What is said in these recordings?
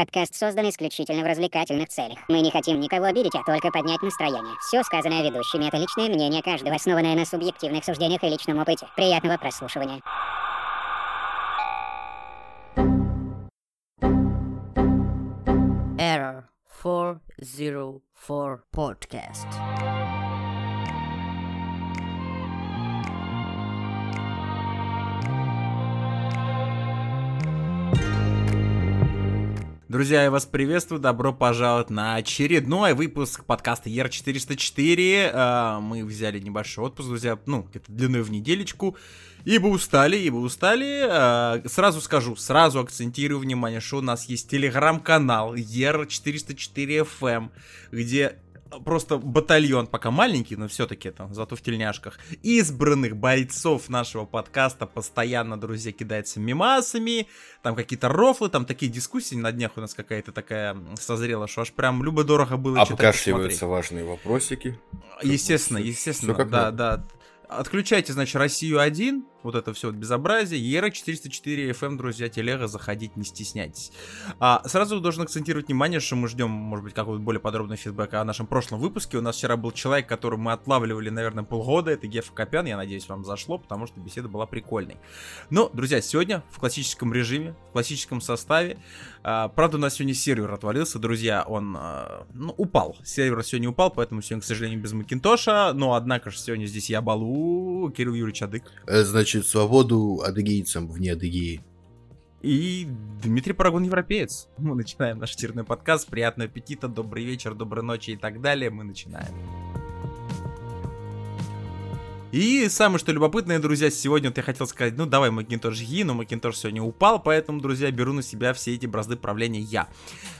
Подкаст создан исключительно в развлекательных целях. Мы не хотим никого обидеть, а только поднять настроение. Все сказанное ведущими — это личное мнение каждого, основанное на субъективных суждениях и личном опыте. Приятного прослушивания. Error 404 Podcast. Друзья, я вас приветствую, добро пожаловать на очередной выпуск подкаста ER404. А, Мы взяли небольшой отпуск, друзья, ну, где-то длиной в неделечку, ибо устали, ибо устали. А, Сразу скажу, сразу акцентирую внимание, что у нас есть телеграм-канал ER404FM, где просто батальон, пока маленький, но все-таки там, зато в тельняшках, избранных бойцов нашего подкаста постоянно, друзья, кидается мимасами, там какие-то рофлы, там такие дискуссии, на днях у нас какая-то такая созрела, что аж прям любо-дорого было читать и Обкашливаются важные вопросики. Естественно, естественно, да, да. Отключайте, значит, Россию 1, вот это все вот безобразие, Ера 404 FM, друзья, телега, заходить, не стесняйтесь. А, сразу должен акцентировать внимание, что мы ждем, может быть, какого-то более подробного фидбэка о нашем прошлом выпуске. У нас вчера был человек, которого мы отлавливали, наверное, полгода, это Геф Копян, я надеюсь, вам зашло, потому что беседа была прикольной. Ну, друзья, сегодня в классическом режиме, в классическом составе. А, правда, у нас сегодня сервер отвалился, друзья, он а, ну, упал. Сервер сегодня упал, поэтому сегодня, к сожалению, без Макинтоша. Но, однако же, сегодня здесь я, Балу, Кирилл Юрьевич Адык Э, Значит, свободу адыгейцам вне Адыгеи. и Дмитрий Парагон Европеец. Мы начинаем наш очередной подкаст. Приятного аппетита, добрый вечер, доброй ночи и так далее. Мы начинаем. И самое что любопытное, друзья, сегодня вот я хотел сказать, ну давай Макинтош жги, но Макинтош сегодня упал, поэтому, друзья, беру на себя все эти бразды правления я.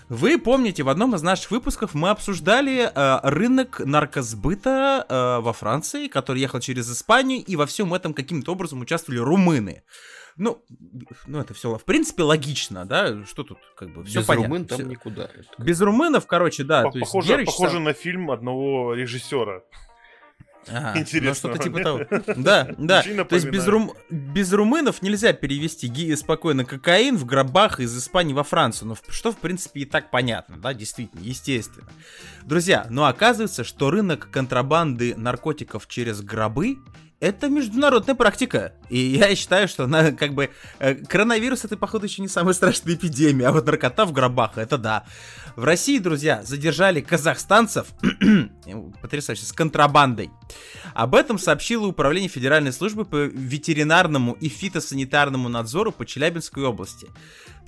Вы помните, в одном из наших выпусков мы обсуждали э, рынок наркосбыта э, во Франции, который ехал через Испанию, и во всем этом каким-то образом участвовали румыны. Ну, ну это все, в принципе, логично, да? Что тут, как бы, все Без понятно. румын там всё- никуда. Без румынов, короче, да. По- то есть похоже, Герыч похоже сам- на фильм одного режиссера. Интересно, Ну, что-то типа того. Да, да. То есть без, рум... без румынов нельзя перевести ги- спокойно кокаин в гробах из Испании во Францию. Ну, что, в принципе, и так понятно, да, действительно, естественно. Друзья, но оказывается, что рынок контрабанды наркотиков через гробы это международная практика. И я считаю, что она как бы... э, коронавирус это, походу, еще не самая страшная эпидемия, а вот наркота в гробах, это да. В России, друзья, задержали казахстанцев, потрясающе, с контрабандой. Об этом сообщило Управление Федеральной службы по ветеринарному и фитосанитарному надзору по Челябинской области.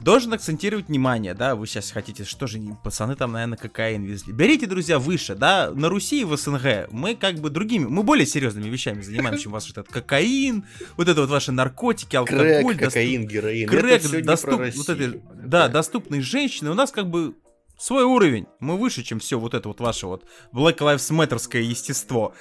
Должен акцентировать внимание, да, вы сейчас хотите, что же, пацаны там, наверное, кокаин везли. Берите, друзья, выше, да, на Руси и в СНГ мы как бы другими, мы более серьезными вещами занимаемся, чем у вас этот кокаин, вот это вот ваши наркотики, алкоголь. Крэк, доступ- кокаин, героин. Крэк, это доступ- вот это, да, доступные женщины, у нас как бы свой уровень. Мы выше, чем все вот это вот ваше вот Black Lives Matterское естество.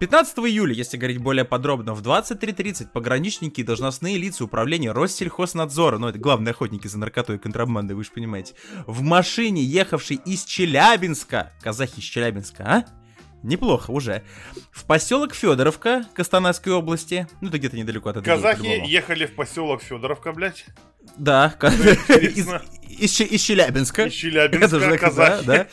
15 июля, если говорить более подробно, в 23.30 пограничники и должностные лица управления Россельхознадзора, ну это главные охотники за наркотой и контрабандой, вы же понимаете, в машине, ехавшей из Челябинска, казахи из Челябинска, а? Неплохо уже. В поселок Федоровка Костанайской области. Ну, это где-то недалеко от Адыгеи, Казахи ехали в поселок Федоровка, блядь. Да, из, из из Челябинска. Из Челябинска, Это же, казахи. да, да.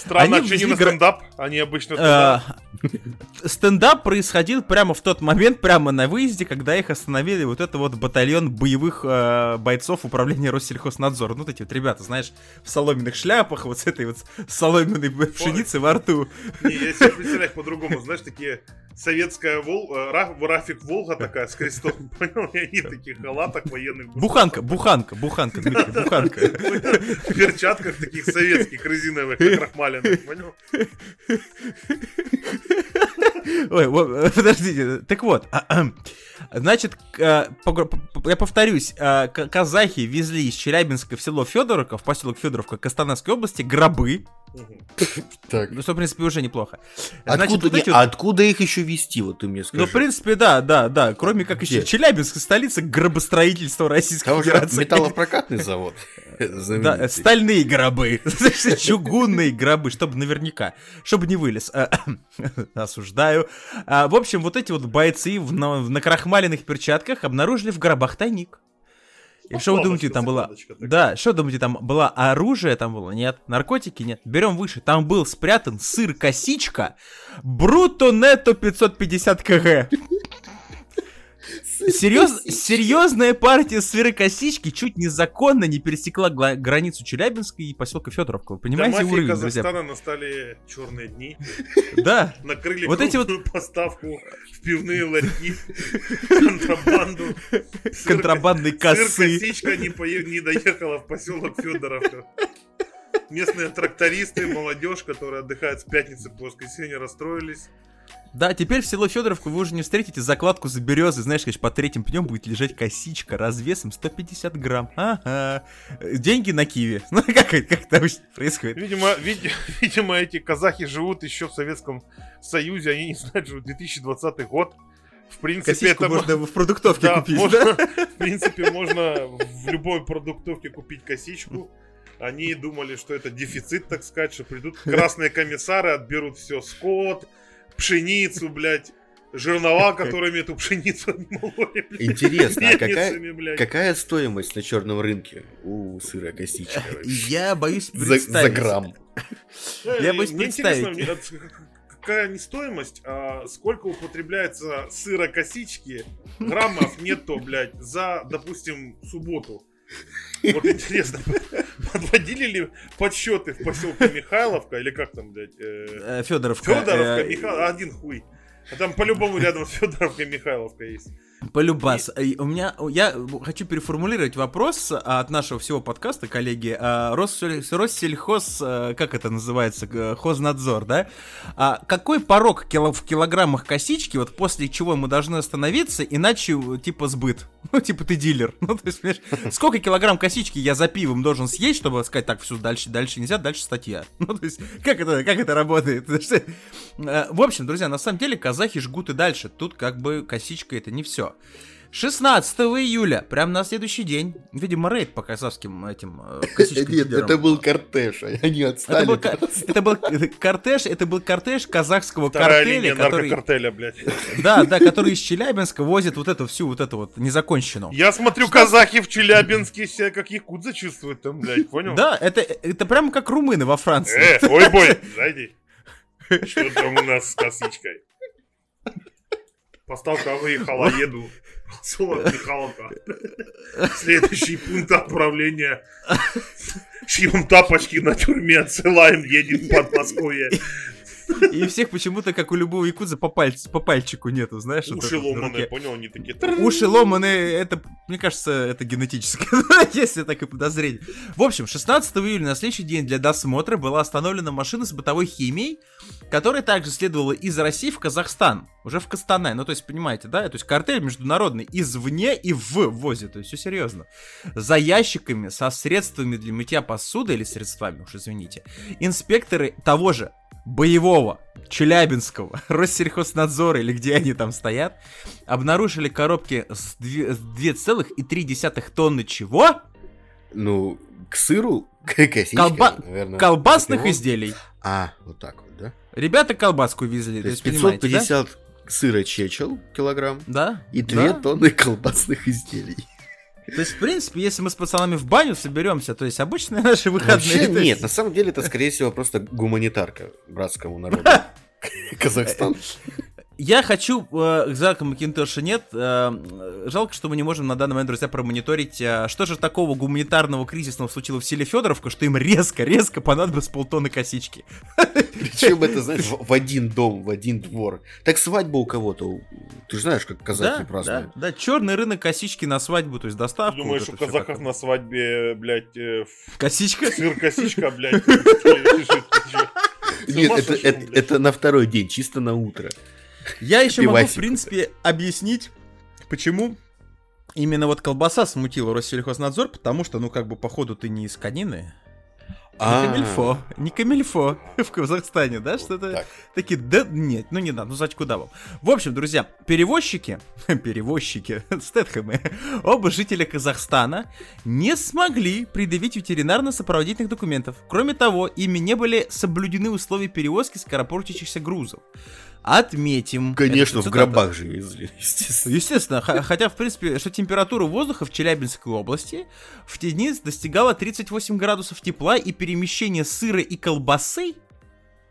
Странно, Они что не на стендап, они обычно туда. А, Стендап происходил прямо в тот момент, прямо на выезде, когда их остановили вот это вот батальон боевых э, бойцов управления Россельхознадзора. Ну, вот эти вот ребята, знаешь, в соломенных шляпах, вот с этой вот соломенной пшеницей во рту. Не, я себе представляю их по-другому, знаешь, такие советская Вол... э, Ра- Рафик Волга такая с крестом, понял? И они таких халатах военных. Буханка, буханка, буханка, Дмитрий, буханка. В перчатках таких советских резиновых, накрахмаленных, понял? Ой, подождите, так вот, значит, к- э, погр- п- я повторюсь, казахи везли из Челябинска в село Федоровка, в поселок Федоровка Костанайской области гробы. Так. ну, что, в принципе, уже неплохо. Значит, Откуда, вот не- эти вот- откуда их еще вести, вот ты мне скажи. Ну, в принципе, да, да, да, кроме как еще Где? Челябинск, столица гробостроительства Российской Там Федерации. металлопрокатный завод. Да, стальные гробы, чугунные гробы, чтобы наверняка, чтобы не вылез. А, Осуждаю. А, В общем, вот эти вот бойцы в на- в накрахмаленных перчатках обнаружили в гробах тайник. И что вы думаете, там было... Да, что думаете, там было оружие, там было? Нет. Наркотики? Нет. Берем выше. Там был спрятан сыр-косичка Бруто Нетто 550 кг. Серьез, серьезная партия сыра-косички чуть незаконно не пересекла границу Челябинска и поселка Федоровка. Вы понимаете мафии уровень, друзья? Казахстана настали черные дни. Да. Накрыли Вот эти вот- поставку в пивные ларьки, контрабанду. Контрабандной косы. Сыр-косичка не, доехала в поселок Федоровка. Местные трактористы, молодежь, которая отдыхает с пятницы по воскресенье, расстроились. Да, теперь в село Федоровку вы уже не встретите закладку за березы. Знаешь, конечно, под третьим пнем будет лежать косичка развесом 150 грамм. Ага. Деньги на киви. Ну, как, это- как это обычно происходит? Видимо, вид- видимо, эти казахи живут еще в Советском Союзе, они не знают, что 2020 год. В принципе, Косичку это можно в продуктовке Да, купить, можно, да? в принципе, можно в любой продуктовке купить косичку. Они думали, что это дефицит, так сказать, что придут красные комиссары, отберут все, скот, пшеницу, блядь, жернова, которыми эту пшеницу блядь, Интересно, а какая, блядь. какая стоимость на черном рынке у сыра косичка? Я боюсь За, представить. за грамм. Э, Я боюсь Мне представить. интересно, а, какая не стоимость, а сколько употребляется сыра косички, граммов нетто, блядь, за, допустим, субботу. Вот интересно, подводили ли подсчеты в поселке Михайловка, или как там, блядь, э, Э, Федоровка. Федоровка, э, Михайловка, один хуй. А там по-любому рядом с Федоровкой Михайловка есть. Полюбас. Э, У меня, я хочу переформулировать вопрос а, от нашего всего подкаста, коллеги. А, Россель- Россельхоз, э, как это называется, хознадзор, да? А какой порог в килограммах косички, вот после чего мы должны остановиться, иначе, типа, сбыт? Ну, типа, ты дилер. Ну, то есть, понимаешь, сколько килограмм косички я за пивом должен съесть, чтобы сказать, так, все, дальше, дальше нельзя, дальше статья. Ну, то есть, как это, как это работает? В общем, друзья, на самом деле казахи жгут и дальше. Тут как бы косичка это не все. 16 июля, прям на следующий день, видимо, рейд по казахским этим э, косичкам Нет, это был кортеж, а они отстали. это был кортеж, это был кортеж казахского картеля, который, наркокартеля, блядь. да, да, который из Челябинска возит вот эту всю вот эту вот незаконченную. Я смотрю, казахи в Челябинске себя как якудза чувствуют там, блядь, понял? Да, это, это прямо как румыны во Франции. Э, ой, бой, зайди. Что там у нас с косичкой? Поставка выехала, еду. Солод Михайловка. Следующий пункт отправления. Шьем тапочки на тюрьме, отсылаем, едем в Подмосковье. И всех почему-то, как у любого якудза, по, пальц- по пальчику нету, знаешь? Уши вот ломаные, понял, они такие... Уши ломаные, это, мне кажется, это генетически, если такое подозрение. В общем, 16 июля на следующий день для досмотра была остановлена машина с бытовой химией, которая также следовала из России в Казахстан, уже в Костанай. Ну, то есть, понимаете, да? То есть, картель международный извне и в ввозе, то есть, все серьезно. За ящиками со средствами для мытья посуды или средствами, уж извините, инспекторы того же боевого Челябинского Россельхознадзора или где они там стоят, обнаружили коробки с две- с 2,3 тонны чего? Ну, к сыру, к косичке, Колба- наверное. Колбасных Его- изделий. А, вот так вот, да? Ребята колбаску везли, То то есть есть, понимаете, да? 550 сыра чечел килограмм Да? и 2 да. тонны колбасных изделий. То есть, в принципе, если мы с пацанами в баню соберемся, то есть обычные наши выходные. Вообще то есть- нет, на самом деле это, скорее всего, просто гуманитарка братскому народу. Казахстан. Я хочу, э, жалко Макинтоша нет, э, жалко, что мы не можем на данный момент, друзья, промониторить, э, что же такого гуманитарного кризисного случилось в селе Федоровка, что им резко-резко понадобилось полтонны косички. Причем это, знаешь, в один дом, в один двор. Так свадьба у кого-то. Ты же знаешь, как казахи Да, празднуют. да, да, черный рынок косички на свадьбу, то есть доставку. Думаешь, вот у казахов на свадьбе, блядь, э, Косичка? сыр-косичка, блядь, Нет, это, это, это на второй день, чисто на утро. Я еще могу, в принципе, объяснить, почему именно вот колбаса смутила Россельхознадзор, потому что, ну, как бы, походу, ты не из конины. Не А, камильфо, не камильфо в Казахстане, да, что-то так. такие, да, нет, ну не надо, ну зачем куда вам. В общем, друзья, перевозчики, перевозчики, Стэтхэмы, оба жителя Казахстана не смогли предъявить ветеринарно-сопроводительных документов. Кроме того, ими не были соблюдены условия перевозки скоропортящихся грузов. Отметим. Конечно, в гробах же везли, естественно. Естественно, хотя, в принципе, что температура воздуха в Челябинской области в те дни достигала 38 градусов тепла, и перемещение сыра и колбасы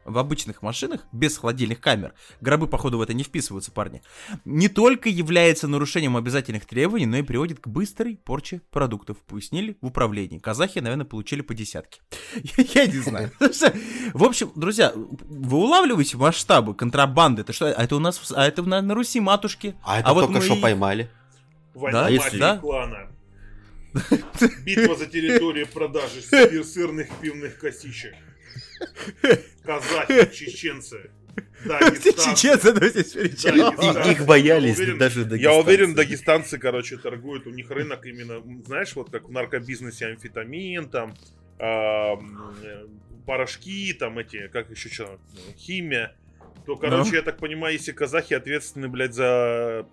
в обычных машинах, без холодильных камер, гробы, походу, в это не вписываются, парни, не только является нарушением обязательных требований, но и приводит к быстрой порче продуктов, пояснили в управлении. Казахи, наверное, получили по десятке. Я не знаю. В общем, друзья, вы улавливаете масштабы контрабанды? Это что? А это у нас, а это на, на Руси матушки. А это вот только что и- поймали. Война Да, если- клана. Битва за территорию продажи сыр- сырных пивных косичек. Казахи, чеченцы. Чеченцы. Да, И- Их боялись даже Я уверен, дагестанцы, короче, торгуют. У них рынок именно, знаешь, вот как в наркобизнесе амфетамин, там, э, порошки, там эти, как еще что, химия. То, короче, Ну. я так понимаю, если казахи ответственны, блядь, за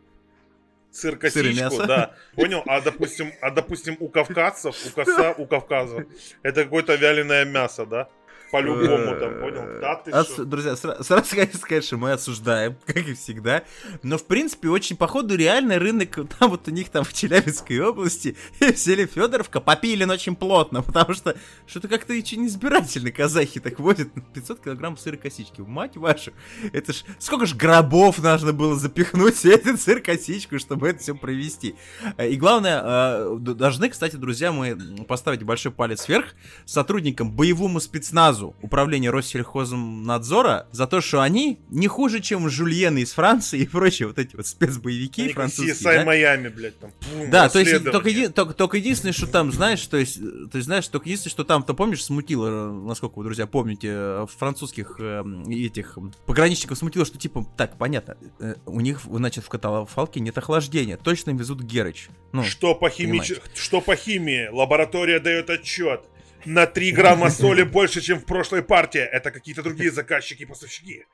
сыр косичку, да, понял? А допустим, а допустим, у кавказцев, у коса, у Кавказа, это какое-то вяленое мясо, да? По-любому там, понял? Да, ты Ос- что? Друзья, сра- сразу хочу сказать, что мы осуждаем, как и всегда. Но, в принципе, очень, походу, реально рынок, там вот у них там в Челябинской области, в селе Федоровка попилен очень плотно, потому что что-то как-то очень избирательно казахи так водят 500 килограмм сыра косички. Мать вашу, это ж, сколько ж гробов нужно было запихнуть в этот сыр косичку, чтобы это все провести. Э, И главное, э, д- должны, кстати, друзья, мы поставить большой палец вверх сотрудникам боевому спецназу управления Россельхознадзора за то, что они не хуже, чем жульены из Франции и прочие вот эти вот спецбоевики Они французские. CSI да? Майами, блядь, там. пум, Да, то есть только, еди- только, только единственное, что там, знаешь, то есть, то есть, знаешь, только единственное, что там, то помнишь, смутило, насколько вы, друзья, помните, французских э, этих пограничников смутило, что типа, так, понятно, э, у них, значит, в каталфалке нет охлаждения, точно везут Герыч. Ну, Что по, понимаете. что по химии? Лаборатория дает отчет. На 3 грамма соли больше, чем в прошлой партии. Это какие-то другие заказчики и поставщики.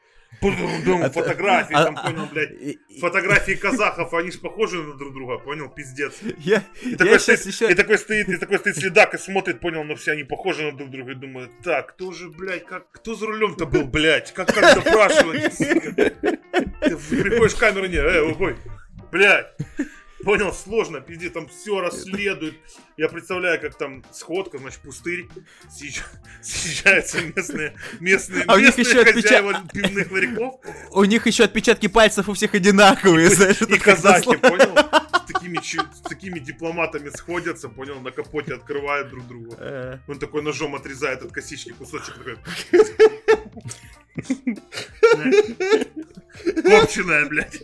А- Фотографии, а- там, а- понял, блядь. Фотографии казахов, они ж похожи на друг друга, понял, пиздец. Я, И я такой, сейчас стоит, еще... и такой стоит, и такой стоит следак и смотрит, понял, но все они похожи на друг друга и думает, так, кто же, блядь, как, кто за рулем-то был, блядь, как, как допрашивать, сука? Ты приходишь в камеру, не, э, убой, блядь. Понял, сложно, пиздец, там все расследуют. Я представляю, как там сходка, значит, пустырь, съезж- съезжаются местные, местные, А у них еще отпечат- хозяева пивных ларьков У них еще отпечатки пальцев у всех одинаковые, знаешь, и казахи, понял? С такими, с такими дипломатами сходятся, понял, на капоте открывают друг другу. Э, Он такой ножом отрезает от косички кусочек такой. Копченая, блядь.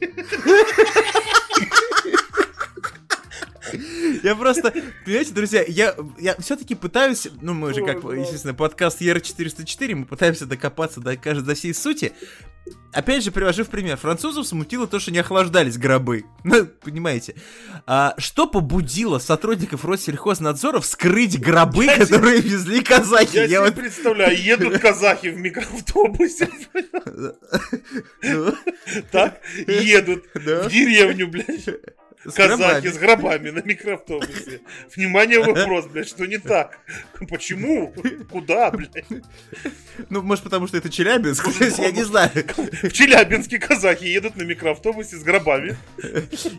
Я просто, понимаете, друзья, я, я все-таки пытаюсь, ну мы же как, естественно, подкаст ER404, мы пытаемся докопаться до, кажется, до всей сути. Опять же, привожу в пример, французов смутило то, что не охлаждались гробы. Ну, понимаете. А, что побудило сотрудников Россельхознадзора вскрыть гробы, Я которые везли казахи? Я Я себе вот- представляю, едут казахи в микроавтобусе, Ну, так, едут да. в деревню, блядь. С Казахи гробами. с гробами на микроавтобусе. Внимание, вопрос, блядь, что не так? Почему? Куда, блядь? Ну, может, потому что это Челябинск, я не знаю. В Челябинске казахи едут на микроавтобусе с гробами.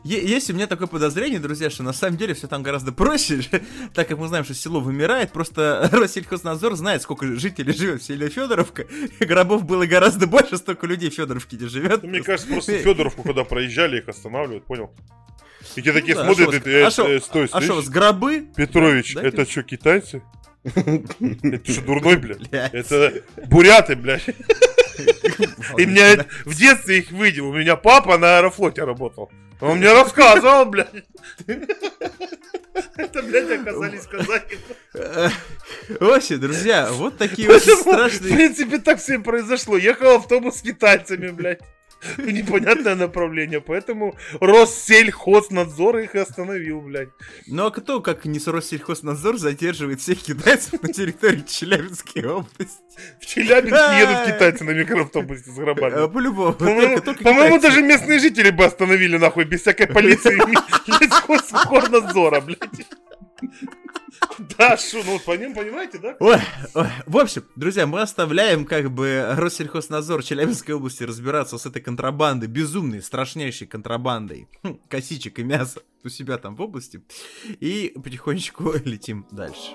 Есть у меня такое подозрение, друзья, что на самом деле все там гораздо проще, так как мы знаем, что село вымирает, просто Россельхознадзор знает, сколько жителей живет в селе Федоровка, гробов было гораздо больше, столько людей в Федоровке не живет. Мне кажется, просто Федоровку, когда проезжали, их останавливают, понял? И те такие Ну да, смотрят, а э, а э, стой, А что, с гробы? Петрович, это что, китайцы? Это что, дурной, блядь? Это буряты, блядь. И меня в детстве их видел. У меня папа на аэрофлоте работал. Он мне рассказывал, блядь. Это, блядь, оказались казахи. Э, Вообще, друзья, вот такие вот Поэтому, В страшные... принципе, так все и произошло. Ехал автобус с китайцами, блядь. В непонятное направление. Поэтому Россельхознадзор их остановил, блядь. Ну а кто, как не Россельхознадзор, задерживает всех китайцев на территории Челябинской области? В Челябинске едут китайцы на микроавтобусе с Э, гробами. По-любому. По-моему, даже местные жители бы остановили, нахуй, без всякой полиции Горнадзора, блядь. Да, что, ну, поним, понимаете, да? Ой, ой. В общем, друзья, мы оставляем как бы Россельхознадзор Челябинской области разбираться с этой контрабандой, безумной, страшнейшей контрабандой хм, косичек и мяса у себя там в области. И потихонечку летим дальше.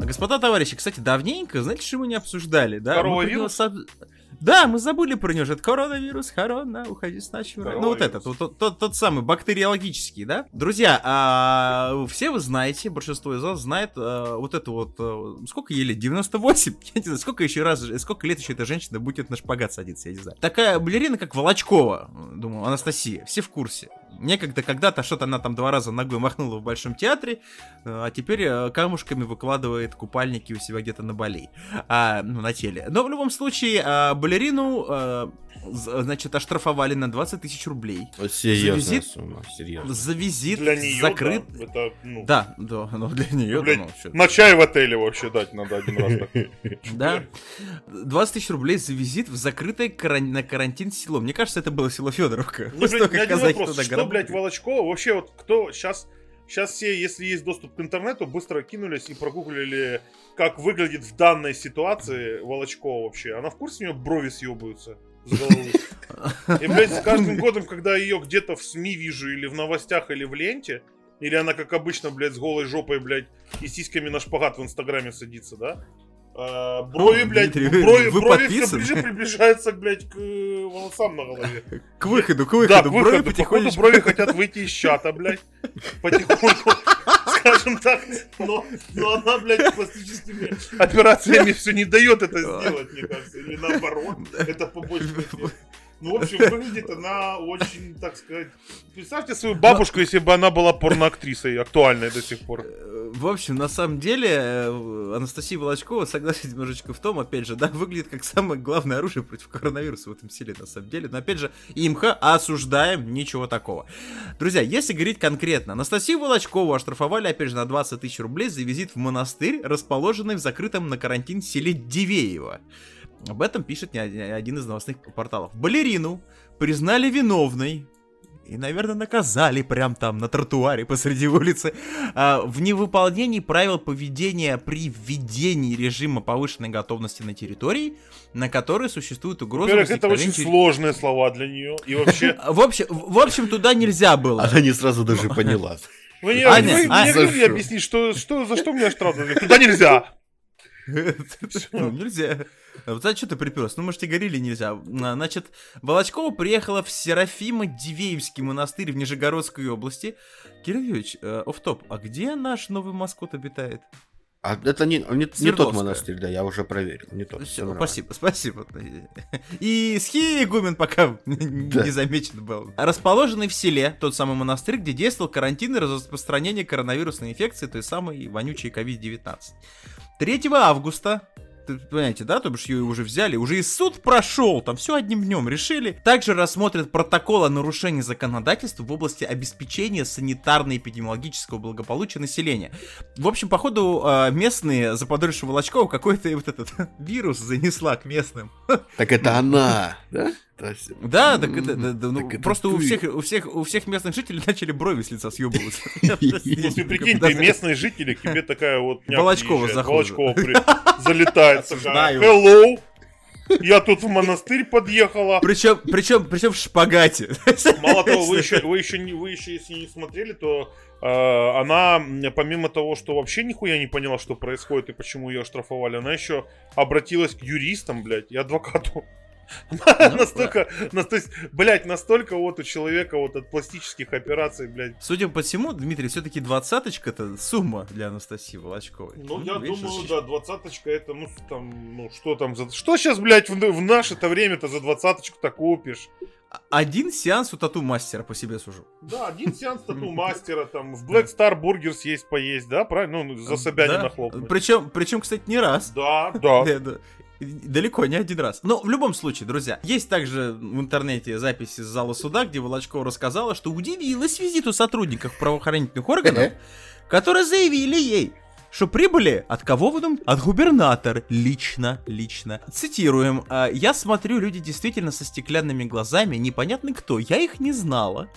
Господа товарищи, кстати, давненько, знаете, что мы не обсуждали, да? Мы Коровавирус? про него со- Да, мы забыли про него же. Это коронавирус, корона, уходи с рая. Ну вот этот, вот тот, тот, тот самый бактериологический, да? Друзья, а, все вы знаете, большинство из вас знает а, вот это вот, а, сколько лет? 98? Я не знаю, сколько еще раз, сколько лет еще эта женщина будет на шпагат садиться, я не знаю. Такая балерина, как Волочкова, думаю, Анастасия, все в курсе. Некогда, когда-то что-то она там два раза ногой махнула в Большом театре, э, а теперь э, камушками выкладывает купальники у себя где-то на Бали, а, ну, на теле. Но в любом случае, а, балерину, з- значит, оштрафовали на 20 тысяч рублей. Серьезная визит? сумма, серьезно. За визит Для нее, закрыт... да, это, ну, Да, да, ну для нее, Блядь, ну, чё- на чай в отеле вообще дать надо один раз. Да. 20 тысяч рублей за визит в закрытое каран- на карантин село. Мне кажется, это было село Федоровка. Ну, казахи туда грабанули. Блядь, Волочкова? Вообще, вот кто сейчас... Сейчас все, если есть доступ к интернету, быстро кинулись и прогуглили, как выглядит в данной ситуации Волочкова вообще. Она в курсе, у нее брови съебаются с головы. И, блядь, с каждым годом, когда ее где-то в СМИ вижу, или в новостях, или в ленте, или она, как обычно, блядь, с голой жопой, блядь, и сиськами на шпагат в Инстаграме садится, да? А, брови, блядь, Дмитрий, брови, вы брови все подписаны? ближе приближаются, блядь, к э, волосам на голове. К выходу, к Да, выходу. к Брови выходу. Походу, потихонечку. брови хотят выйти из чата, блядь. Потихоньку. Скажем так. Но, но она, блядь, пластическими операциями все не дает это сделать, мне кажется. Или наоборот. Это побочный эффект. Ну, в общем, выглядит она очень, так сказать... Представьте свою бабушку, если бы она была порноактрисой, актуальной до сих пор. В общем, на самом деле, э, Анастасия Волочкова, согласен немножечко в том, опять же, да, выглядит как самое главное оружие против коронавируса в этом селе, на самом деле. Но, опять же, имха осуждаем, ничего такого. Друзья, если говорить конкретно, Анастасию Волочкову оштрафовали, опять же, на 20 тысяч рублей за визит в монастырь, расположенный в закрытом на карантин селе Дивеево. Об этом пишет не один из новостных порталов. Балерину признали виновной и, наверное, наказали прям там на тротуаре посреди улицы а, в невыполнении правил поведения при введении режима повышенной готовности на территории, на которой существует угроза Во-первых, это очень возникновения- сложные слова для нее. И вообще... В общем, в общем, туда нельзя было. Она не сразу даже поняла. Вы не, мне объяснить, что, что, за что мне штраф? Туда нельзя. Ну, нельзя. А Вот а что ты приперся? Ну, может, и горели нельзя. Значит, Волочкова приехала в Серафимо-Дивеевский монастырь в Нижегородской области. Кирилл Юрьевич, э, офф-топ, а где наш новый маскот обитает? А это не, не, не тот монастырь, да, я уже проверил. Не тот. Нормально. спасибо, спасибо. И схи игумен пока Да. не замечен был. Расположенный в селе, тот самый монастырь, где действовал карантин и распространение коронавирусной инфекции, той самой вонючей COVID-19. 3 августа понимаете, да, то бишь ее уже взяли, уже и суд прошел, там все одним днем решили. Также рассмотрят протокол о нарушении законодательства в области обеспечения санитарно-эпидемиологического благополучия населения. В общем, походу, э, местные, заподозрившие Волочкова, какой-то вот этот вирус занесла к местным. Так это она, да? Да, так это, да, да, ну, Так это просто у всех, у всех, у всех местных жителей начали брови с лица съебываться. Ну, ты прикинь, ты местные жители, к тебе такая вот... Волочкова заходит. Волочкова залетает. Hello! Я тут в монастырь подъехала. Причем, причем, причем в шпагате. Мало того, вы еще, вы еще, не, вы еще если не смотрели, то э, она, помимо того, что вообще нихуя не поняла, что происходит и почему ее оштрафовали, она еще обратилась к юристам, блядь, и адвокату. настолько, нас- то есть, блядь, настолько вот у человека вот от пластических операций, блядь. Судя по всему, Дмитрий, все-таки двадцаточка это сумма для Анастасии Волочковой. Ну, я видишь, думаю, да, двадцаточка это, ну, там, ну, что там за... Что сейчас, блядь, в, наше-то время-то за двадцаточку-то купишь? Один сеанс у тату-мастера по себе сужу. Да, один сеанс тату мастера, там, в Black Star Burger съесть поесть, да, правильно? Ну, за Собянина Да. хлопнуть. Причем, причем, кстати, не раз. Да, да. Да, да. Далеко не один раз. Но в любом случае, друзья, есть также в интернете записи из зала суда, где Волочкова рассказала, что удивилась визиту сотрудников правоохранительных органов, которые заявили ей, что прибыли от кого вы думаете? От губернатора. Лично, лично. Цитируем. «А, «Я смотрю, люди действительно со стеклянными глазами, непонятно кто. Я их не знала.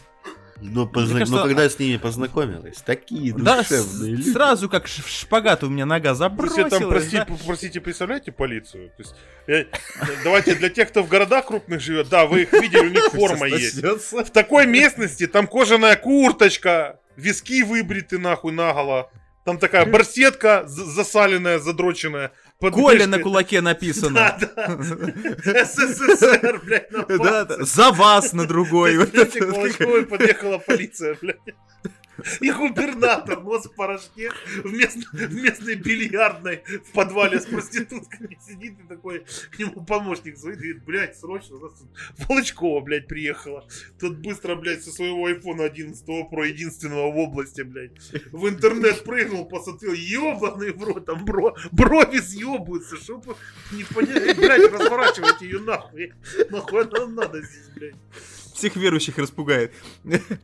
Но, позна- Мне кажется, но когда с ними познакомилась, такие Да, душевные люди. сразу как в шпагат у меня нога забросилась. там, прости- да. простите, представляете полицию? То есть, я- давайте для тех, кто в городах крупных живет, да, вы их видели, у них форма есть. В такой местности там кожаная курточка, виски выбриты нахуй наголо, там такая барсетка засаленная, задроченная. Коля на кулаке написано. Да, да. СССР, блядь, на Да. За вас на другой. Подъехала полиция, блядь. И губернатор, нос в порошке, в, местной- в местной бильярдной в подвале с проститутками сидит и такой, к нему помощник звонит, говорит, блядь, срочно, у нас тут Волочкова, блядь, приехала. Тут быстро, блядь, со своего айфона 11 Pro, единственного в области, блядь, в интернет прыгнул, посмотрел, ебаный в рот, там бро, брови съебываются, что не понять, блядь, разворачивайте ее нахуй, нахуй она надо здесь, блядь. Всех верующих распугает.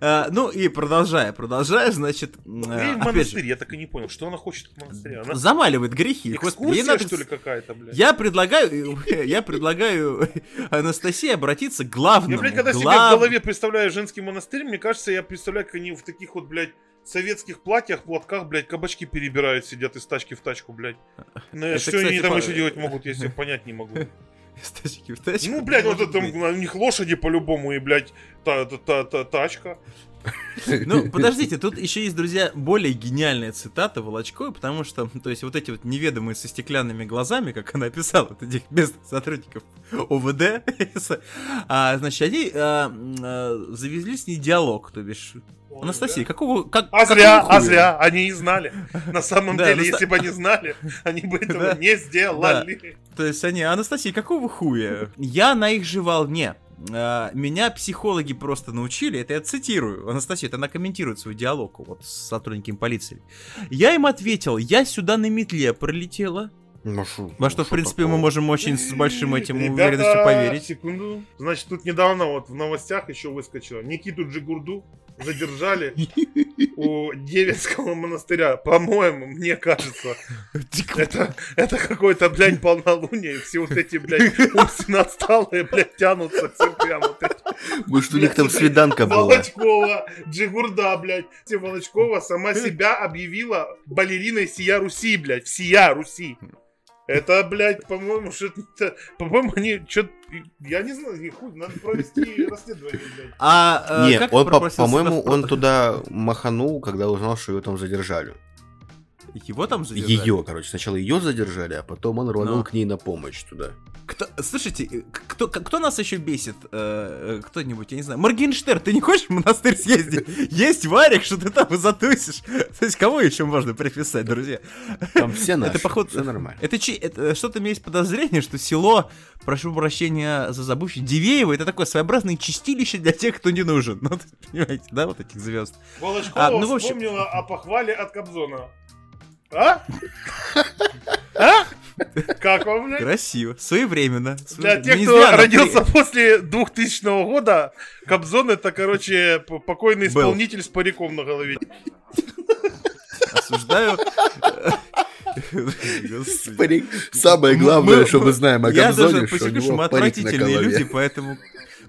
А, Ну и продолжая, продолжая, значит, Ей в монастырь, я так и не понял, что она хочет в монастыре. Она замаливает грехи. Экскурсия, надо что ли, какая-то, блядь? Я предлагаю, я предлагаю Анастасии обратиться к главному. Я, блядь, когда себе в глав- голове представляю женский монастырь, мне кажется, я представляю, как они в таких вот, блядь, советских платьях, платках, блядь, кабачки перебирают, сидят из тачки в тачку, блядь. Ну, Это, что кстати, они там по- еще делать могут, я себе понять не могу. Из тачки в тачку. Ну, блядь, вот это у них лошади по-любому и, блядь, та, та, та, та- тачка. Ну, подождите, тут еще есть, друзья, более гениальная цитата Волочковой, потому что, то есть, вот эти вот неведомые со стеклянными глазами, как она описала, вот этих местных сотрудников ОВД, а, значит, они а, а, завезли с ней диалог, то бишь, Анастасия, какого, как, А зря, а зря, они и знали. На самом Да, деле, наста- если бы они знали, они бы этого Да. не сделали. То есть они, Анастасия, какого хуя? Я на их же волне. А, Меня психологи просто научили, это я цитирую, Анастасия, это она комментирует свой диалог вот с сотрудниками полиции. Я им ответил, я сюда на метле пролетела, Ну, шо- во что, ну, в принципе, мы такого? можем очень с большим этим Ребята, уверенностью поверить. секунду. Значит, тут недавно вот в новостях еще выскочило. Никиту Джигурду задержали у Девятского монастыря. По-моему, мне кажется, это, это какой-то, блядь, полнолуние. Все вот эти, блядь, умственно отсталые, блядь, тянутся к церквям. Вот эти. Может, у них там свиданка была. Волочкова, Джигурда, блядь. Те Волочкова сама себя объявила балериной Сия Руси, блядь. Всея Руси. Это, блядь, по-моему, что-то... По-моему, они что-то... Я не знаю, не хуй, надо провести расследование, блядь. А, э, Не, как он, по-моему, он туда маханул, когда узнал, что ее там задержали. Его там задержали? Ее, короче. Сначала ее задержали, а потом он рванул Ну. к ней на помощь туда. Кто, слушайте, э, кто, кто нас еще бесит? Э, э, Кто-нибудь, я не знаю. Моргенштерн, ты не хочешь в монастырь съездить? Есть варик, что ты там и затусишь. То есть кого еще можно приписать, друзья? Там все наши, Это походу... все нормально. Это, чи- это что-то у меня есть подозрение, что село, прошу прощения за забывший, Дивеево, это такое своеобразное чистилище для тех, кто не нужен. Ну, понимаете, да, вот этих звезд. Волочкова А, ну, в общем- вспомнила о похвале от Кобзона. А? А? Как вам, блядь? Красиво, своевременно. Для своевременно. тех, кто зря она родился после 2000 года, Кобзон это, короче, покойный Был. исполнитель с париком на голове. осуждаю. Парик. Самое главное, Мы- что мы знаем о Я Кобзоне, даже что мы отвратительные люди, поэтому...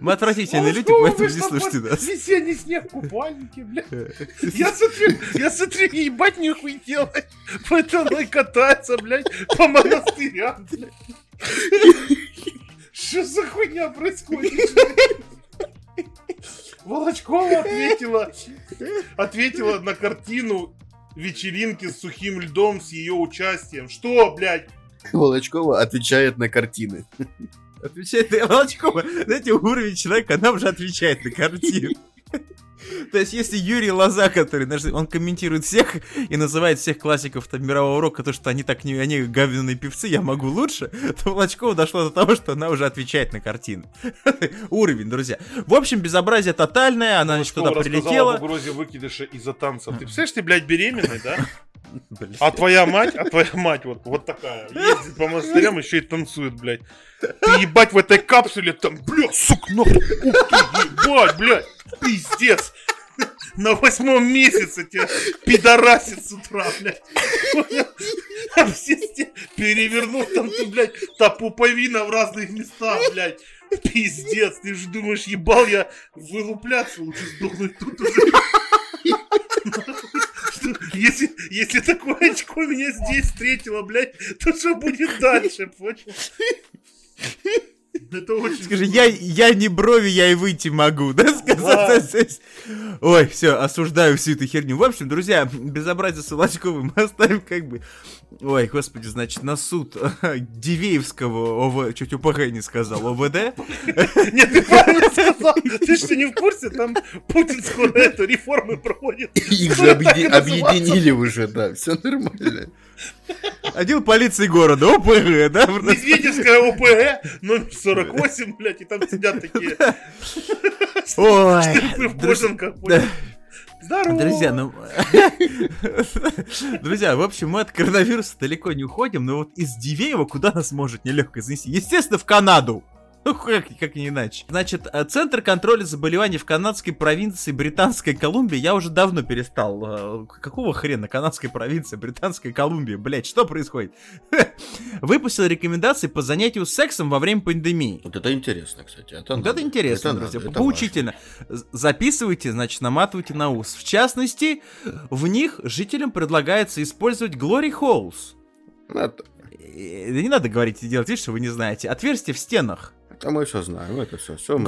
Мы отвратительные люди, поэтому не слушайте нас. Весенний снег в купальнике, блядь. Я смотрю, я смотрю, ебать нихуй делать. Поэтому и катается, блядь, по монастырям, блядь. Что за хуйня происходит? Волочкова ответила, ответила на картину вечеринки с сухим льдом с ее участием. Что, блядь? Волочкова отвечает на картины. Отвечает на Волочкова. Знаете, уровень человека, она уже отвечает на картину. То есть, если Юрий Лоза, который, он комментирует всех и называет всех классиков там, мирового рока, то, что они так не, они говенные певцы, я могу лучше, то Волочкова дошло до того, что она уже отвечает на картину. Уровень, друзья. В общем, безобразие тотальное, она туда Волочкова рассказала прилетела. об угрозе выкидыша из-за танцев. Ты представляешь, ты, блядь, беременный, да? Блин. А твоя мать, а твоя мать вот, вот такая, ездит по монастырям, еще и танцует, блядь. Ты ебать в этой капсуле там, бля, сука, нахуй, ух ты, ебать, блядь, пиздец. на восьмом месяце тебя пидорасит с утра, блядь. А все перевернул там ты, блядь, та пуповина в разных местах, блядь. Пиздец, ты же думаешь, ебал я вылупляться, лучше сдохнуть тут уже. Если, если такое очко меня здесь встретило, блядь, то что будет дальше, понял? Это очень... Скажи, я, я не брови, я и выйти могу, да, сказать здесь? Ой, все, осуждаю всю эту херню. В общем, друзья, безобразие Солодьковым мы оставим как бы... Ой, господи, значит, на суд Дивеевского ОВ... Чуть УПГ не сказал, ОВД. Нет, ты правильно сказал. Ты что, не в курсе? Там Путин скоро эту реформы проводит. Их же объединили уже, да, все нормально. Отдел полиции города, ОПГ, да? Медведевская ОПГ, номер 48, блядь, и там сидят такие Ой, в кожанках? Здорово! Друзья, ну... Друзья, в общем, мы от коронавируса далеко не уходим, но вот из Дивеева куда нас может нелегко занести? Естественно, в Канаду. Ну, как, как не иначе. Значит, э, Центр контроля заболеваний в канадской провинции Британской Колумбии, я уже давно перестал. э, Какого хрена канадская провинция Британская Колумбия? Блять, что происходит? Выпустил рекомендации по занятию сексом во время пандемии. Вот это интересно, кстати. Это, Вот это интересно, Это друзья, надо, это поучительно. З- Записывайте, значит, наматывайте на ус. В частности, в них жителям предлагается использовать Glory Holes. важно. Это, Э, Да не надо говорить и делать вид, что вы не знаете. Отверстия в стенах. Это мы все знаем, это все. все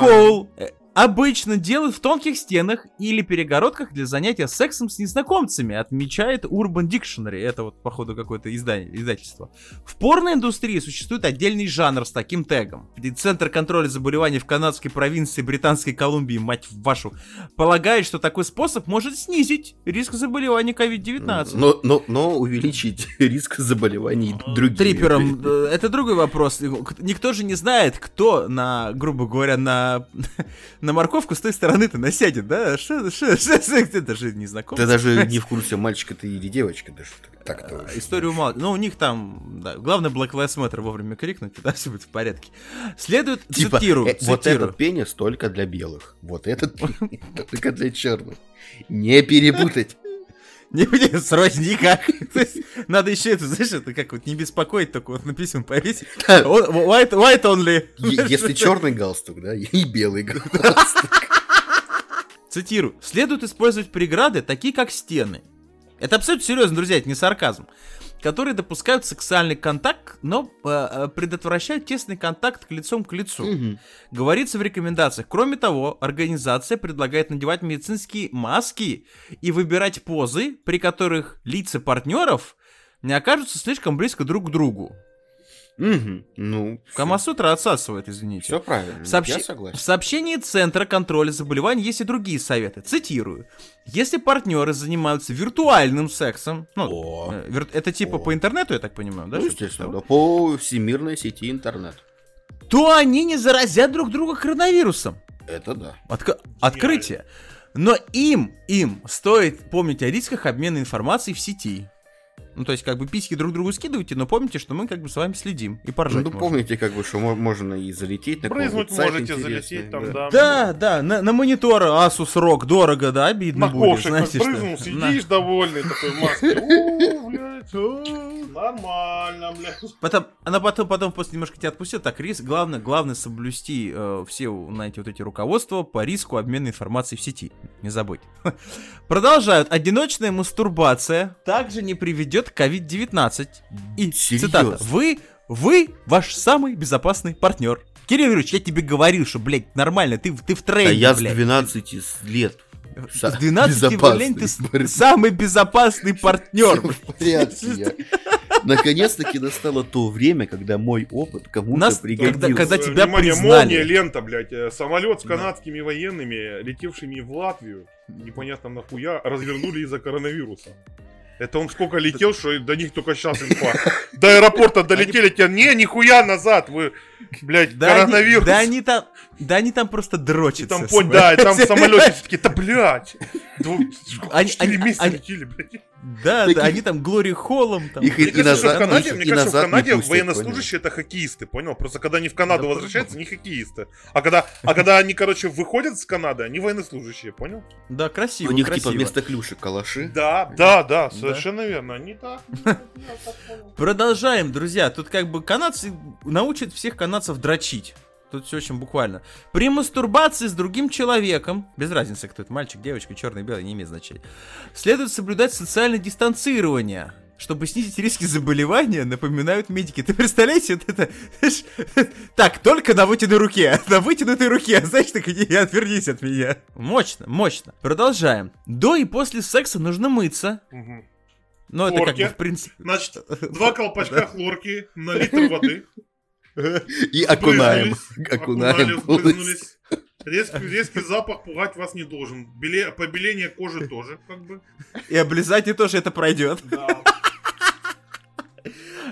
Hole э, обычно делают в тонких стенах или перегородках для занятия сексом с незнакомцами, отмечает Urban Dictionary. Это вот, походу, какое-то издание, издательство. В порноиндустрии существует отдельный жанр с таким тегом. Центр контроля заболеваний в канадской провинции Британской Колумбии, мать вашу, полагает, что такой способ может снизить риск заболевания COVID-19. Но, но, но увеличить риск заболеваний другими. Трипером, э, это другой вопрос. Никто же не знает, кто на, грубо говоря, на, на морковку с той стороны-то насядет, да? Что, что, что, это же не знаком. Ты даже не в курсе, мальчик это или девочка, даже так-то. вообще. Историю мало. Ну, у них там, да, главное Black Lives Matter вовремя крикнуть, и да, все будет в порядке. Следует, Типа, цитирую, э, вот цитирую. этот пенис только для белых. Вот этот только для черных. Не перепутать. Не будет срочно никак. То есть, Надо еще это, знаешь, это как вот не беспокоить, только вот написано повесить. Да. О, White, white only. Если черный галстук, да, и белый галстук. Цитирую. Следует использовать преграды, такие как стены. Это абсолютно серьезно, друзья, это не сарказм. Которые допускают сексуальный контакт, но э, э, предотвращают тесный контакт к лицом к лицу. Мгм. Говорится в рекомендациях. Кроме того, организация предлагает надевать медицинские маски и выбирать позы, при которых лица партнеров не окажутся слишком близко друг к другу. Мгм. Ну, Камасутра отсасывает, извините. все правильно. В, сообщи- Я в согласен. сообщении Центра контроля заболеваний есть и другие советы. Цитирую. Если партнеры занимаются виртуальным сексом, ну, О. э, это типа О. по интернету, я так понимаю, да? Ну, естественно, да, по всемирной сети интернет. То они не заразят друг друга коронавирусом. Это да. Отк- Открытие. Но им, им стоит помнить о рисках обмена информацией в сети. Ну, то есть, как бы письки друг другу скидывайте, но помните, что мы как бы с вами следим и поржать Ну, помните, как бы, что мо- можно и залететь на Брызнуть сайт можете, интересный, залететь там, да. Да, да, на, на монитор Asus ROG дорого, да, обидно На будет, знаете что. брызнул, На. сидишь довольный такой в маске. Нормально, блядь. Потом, она потом, потом после немножко тебя отпустила, так риск, главное, главное соблюсти э, все, знаете, вот эти руководства по риску обмена информацией в сети. Не забудь. Продолжают. Одиночная мастурбация также не приведет к COVID-19. И, Серьезно? цитата, вы, вы ваш самый безопасный партнер. Кирилл Юрьевич, я тебе говорил, что, блядь, нормально, ты, ты в А тренде, я с блядь. 12 лет. С 12 безопасный лет ты партнер. самый безопасный партнер. Наконец-таки настало то время, когда мой опыт кому-то Нас- пригодился. когда- когда тебя Внимание, признали. молния, лента, блядь. э, Самолет с Да. канадскими военными, летевшими в Латвию, непонятно нахуя, развернули из-за коронавируса. Это он сколько летел, что до них только сейчас инфа. До аэропорта долетели, тебя, не, нихуя назад, вы Блять, Да они, коронавирус. да они там, да они там просто И дрочатся. там, понь, да, и там в самолете все такие, да блядь. Они- Четыре они- месяца они- летели, блядь. Да, Таких- да, они там Глори Холлом там. Их и, Мне и кажется, что в Канаде, их мне и кажется, в Канаде пустят, военнослужащие это хоккеисты, понял? Просто когда они в Канаду Да, возвращаются, они хоккеисты. А когда, а когда они, короче, выходят с Канады, они военнослужащие, понял? Да, красиво, У них красиво. типа вместо клюшек калаши. Да, да, да, совершенно верно. Они так. Продолжаем, друзья. Тут как бы канадцы научат всех канадцев дрочить. Тут все очень буквально. При мастурбации с другим человеком, без разницы, кто это, мальчик, девочка, черный, белый, не имеет значения, следует соблюдать социальное дистанцирование, чтобы снизить риски заболевания, напоминают медики. Ты представляете, вот это... Так, только на вытянутой руке. На вытянутой руке. Знаешь, так иди, отвернись от меня. Мощно, мощно. Продолжаем. До и после секса нужно мыться. Мгм. Но это как Хлорки. бы в принципе... Значит, два колпачка хлорки на литр воды. И окунаем. Окунаем. Резкий, резкий запах пугать вас не должен. Беле- побеление кожи тоже, как бы. И облизать тоже это пройдет. Да.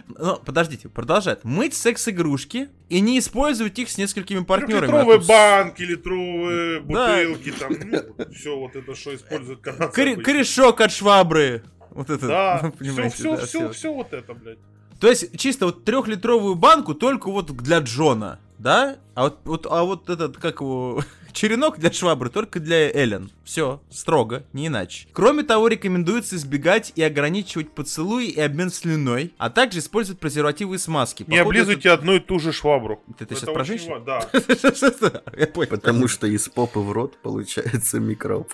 Но, подождите, продолжает. Мыть секс-игрушки и не использовать их с несколькими партнерами. Трехлитровые А тут с- банки, литровые Да. бутылки, там, ну, все вот это, что используют канадцы. Обычно. корешок от швабры. Вот это, Да, ну, все, понимаете, все, да, все, всё. все вот это, блядь. То есть, чисто вот трехлитровую банку только вот для Джона, да? А вот, вот, а вот этот, как его, черенок для швабры только для Эллен. Все, строго, не иначе. Кроме того, рекомендуется избегать и ограничивать поцелуи и обмен слюной, а также использовать презервативы и смазки. Не Походу, облизывайте одну и ту же швабру. Это, ты сейчас Это про женщин? Да. Потому что из попы в рот получается микроб.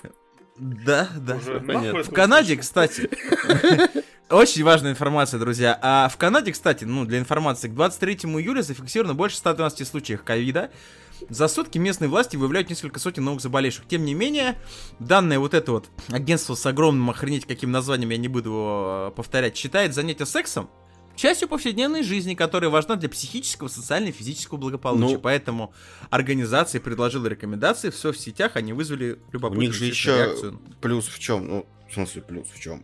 Да, да, это В Канаде, кстати, очень важная информация, друзья. А в Канаде, кстати, ну, для информации, к 23 июля зафиксировано больше 112 случаев ковида. За сутки местные власти выявляют несколько сотен новых заболевших. Тем не менее, данное вот это вот агентство с огромным, охренеть каким названием, я не буду его э, повторять, считает занятие сексом частью повседневной жизни, которая важна для психического, социального и физического благополучия. Ну. Поэтому организация предложила рекомендации в соцсетях, они вызвали У любопытную них же еще реакцию. плюс в чем? Ну, в смысле, плюс в чем?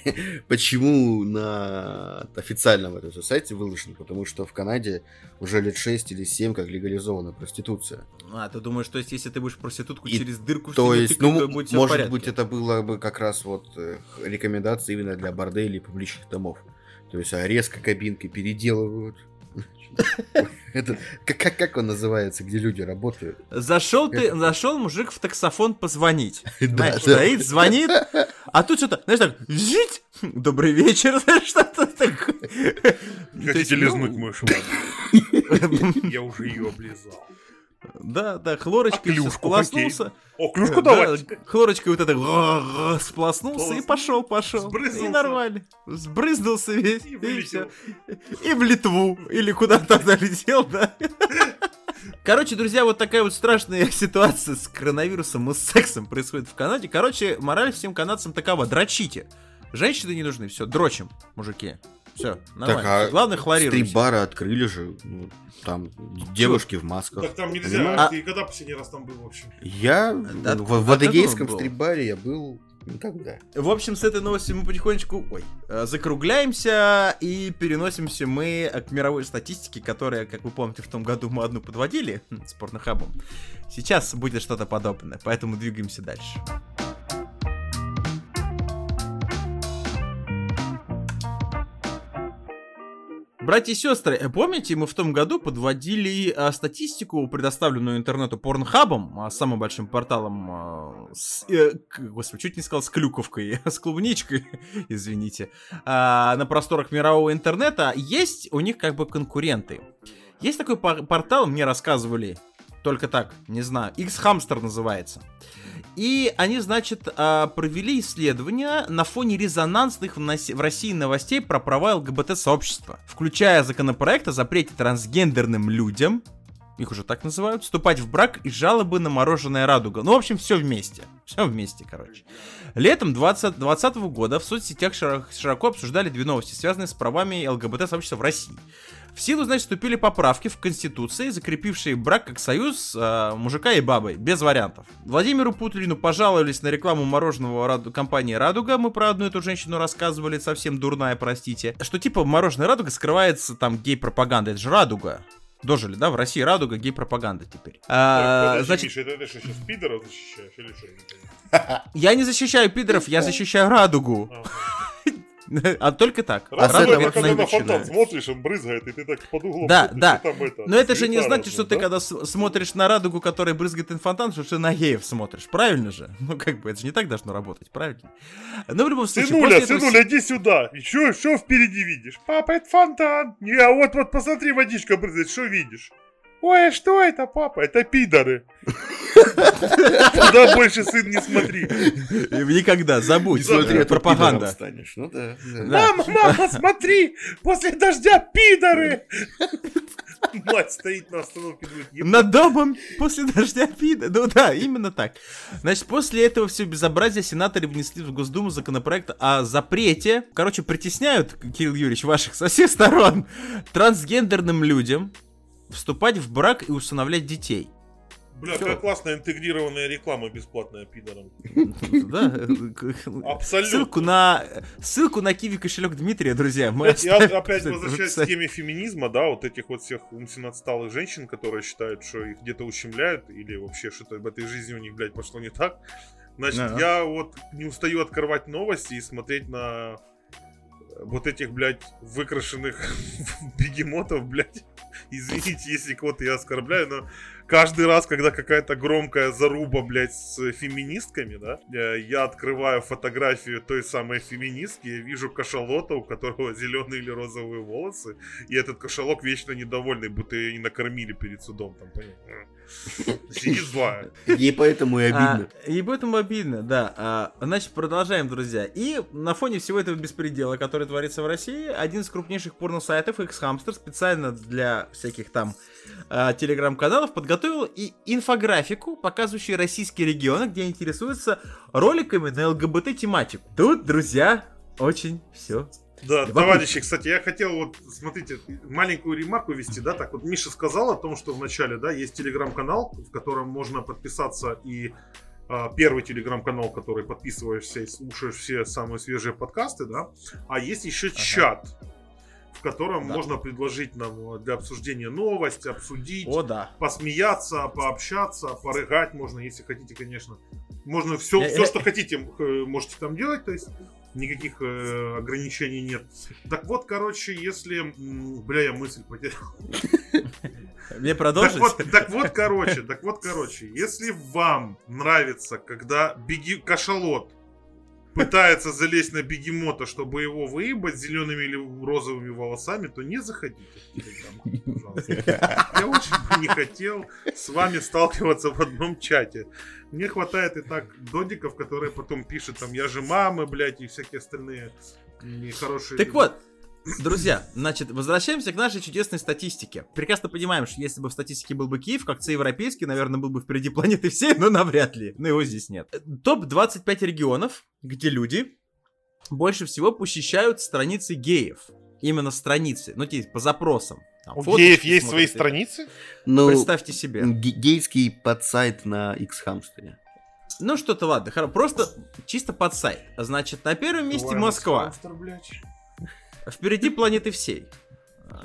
Почему на официальном этом сайте выложено? Потому что в Канаде уже лет 6 или 7 как легализована проституция. А, ты думаешь, то есть, если ты будешь проститутку И через дырку То есть, тыкать, ну, то будет может быть, это было бы как раз вот э, рекомендация именно для борделей и публичных домов. То есть, а резко кабинки переделывают. Это как, как, как он называется, где люди работают? Зашел ты, зашел мужик в таксофон позвонить. Знаешь, да. стоит, звонит, а тут что-то, знаешь, так, жить, добрый вечер, что-то такое. Хотите ну, лизнуть мою швабру? Я уже ее облизал. Да, да, хлорочкой А клюшку сполоснулся. О, клюшку Да, давай. Хлорочкой вот это сполоснулся и Сполоснул. пошел, пошел. Сбрызнулся. И нормально. Сбрызнулся весь. И И, все. И в Литву. Или куда тогда летел, да. Короче, друзья, вот такая вот страшная ситуация с коронавирусом и с сексом происходит в Канаде. Короче, мораль всем канадцам такова. Дрочите. Женщины не нужны. Все, дрочим, мужики. Все, нормально. а Главное, хлорируйте. Стрип-бары открыли же. ну, там девушки в масках. Так там нельзя. Понимаешь? А Ты когда последний раз там был вообще? Я Да, в, в Адыгейском стрип-баре я был никогда. В общем, с этой новостью мы потихонечку ой, э, закругляемся и переносимся мы к мировой статистике, которая, как вы помните, в том году мы одну подводили хм, с порнохабом. Сейчас будет что-то подобное, поэтому двигаемся дальше. Братья и сестры, э, помните, мы в том году подводили э, статистику, предоставленную интернету Порнхабом, а, самым большим порталом э, с, э, господи, чуть не сказал с клюковкой, с клубничкой, извините, на просторах мирового интернета, есть у них как бы конкуренты. Есть такой пор- портал, мне рассказывали, только так, не знаю, X-Hamster называется. И они, значит, а, провели исследования на фоне резонансных в России новостей про права ЛГБТ-сообщества, включая законопроект о запрете трансгендерным людям, их уже так называют, вступать в брак и жалобы на мороженое радуга. Ну, в общем, все вместе. Все вместе, короче. Летом 2020 года в соцсетях широ- широко обсуждали две новости, связанные с правами ЛГБТ-сообщества в России. В силу, значит, вступили поправки в Конституции, закрепившие брак как союз э, мужика и бабы, без вариантов. Владимиру Путлину пожаловались на рекламу мороженого раду- компании «Радуга», мы про одну эту женщину рассказывали, совсем дурная, простите, что типа мороженое «Радуга» скрывается там гей-пропаганда, это же «Радуга». Дожили, да? В России радуга, гей-пропаганда теперь. А, подожди, значит, Миша, это ты что, сейчас пидоров защищаешь или что? Я не понимаю. я не защищаю пидоров, я защищаю радугу. Ага. А только так. А этого это когда на фонтан смотришь, он брызгает, и ты так под углом Да, да. Но это же не значит, что ты да? когда смотришь на радугу, которая брызгает инфантан, что ты на геев смотришь. Правильно же? Ну, как бы, это же не так должно работать, правильно? Но в любом случае, Сынуля, сынуля, иди сюда. Что, что впереди видишь? Папа, это фонтан. Не, а вот, вот, посмотри, водичка брызгает, что видишь? Ой, а что это, папа? Это пидоры. Туда больше, сын, не смотри. Никогда, забудь. Смотри, это а пропаганда. станешь. Ну да. Мама, мама, смотри, после дождя пидоры. Мать стоит на остановке, думает, «Ебать, Над домом после дождя пида. Ну да, именно так. Значит, после этого все безобразие сенаторы внесли в Госдуму законопроект о запрете. Короче, притесняют, Кирилл Юрьевич, ваших со всех сторон трансгендерным людям вступать в брак и усыновлять детей. Бля, Чё? какая классная интегрированная реклама бесплатная пидорам. Да? Абсолютно. Ссылку на ссылку на киви кошелек Дмитрия, друзья. Мы Я опять возвращаюсь к теме феминизма, да, вот этих вот всех умственно отсталых женщин, которые считают, что их где-то ущемляют, или вообще что-то в этой жизни у них, блядь, пошло не так. Значит, Ага. я вот не устаю открывать новости и смотреть на вот этих, блядь, выкрашенных бегемотов, блядь. Извините, если кого-то я оскорбляю, но каждый раз, когда какая-то громкая заруба, блядь, с феминистками, да, э, я открываю фотографию той самой феминистки, я вижу кашалота, у которого зеленые или розовые волосы, и этот кошелок вечно недовольный, будто ее не накормили перед судом, там, понятно. Сидит злая. Ей поэтому и обидно. А, и поэтому обидно, да. А, значит, продолжаем, друзья. И на фоне всего этого беспредела, который творится в России, один из крупнейших порно-сайтов, X-Hamster, специально для всяких там а, телеграм-каналов, подготовил и инфографику, показывающую российские регионы, где интересуются роликами на ЛГБТ-тематику. Тут, друзья, очень все Да, Любопытно. товарищи, кстати, я хотел вот, смотрите, маленькую ремарку вести, да, так вот Миша сказал о том, что вначале, да, есть телеграм-канал, в котором можно подписаться и а, первый телеграм-канал, который подписываешься и слушаешь все самые свежие подкасты, да, а есть еще чат, в котором Да. можно предложить нам для обсуждения новости, обсудить, О, да. посмеяться, пообщаться, порыгать можно, если хотите, конечно. Можно все, Я- все я- что хотите, э, можете там делать, то есть никаких э, ограничений нет. Так вот, короче, если... Бля, я мысль потерял. Мне Так продолжить? вот, так вот, короче, так вот, короче, если вам нравится, когда беги кашалот пытается залезть на бегемота, чтобы его выебать зелеными или розовыми волосами, то не заходите в Телеграм, пожалуйста. Я очень бы не хотел с вами сталкиваться в одном чате. Мне хватает и так додиков, которые потом пишут там, я же мама, блядь, и всякие остальные нехорошие Так вот, друзья, значит, возвращаемся к нашей чудесной статистике. Прекрасно понимаем, что если бы в статистике был бы Киев, как европейский, наверное, был бы впереди планеты всей, но навряд ли. Но его здесь нет. Топ-25 регионов, где люди больше всего посещают страницы геев. Именно страницы, ну, типа, по запросам. Там У фоточки геев есть свои смотрят. страницы? Ну, Представьте себе. ге- гейский подсайт на X-хамстере. Ну, что-то ладно, хоро- просто чисто под сайт. Значит, на первом месте Москва. Впереди планеты всей.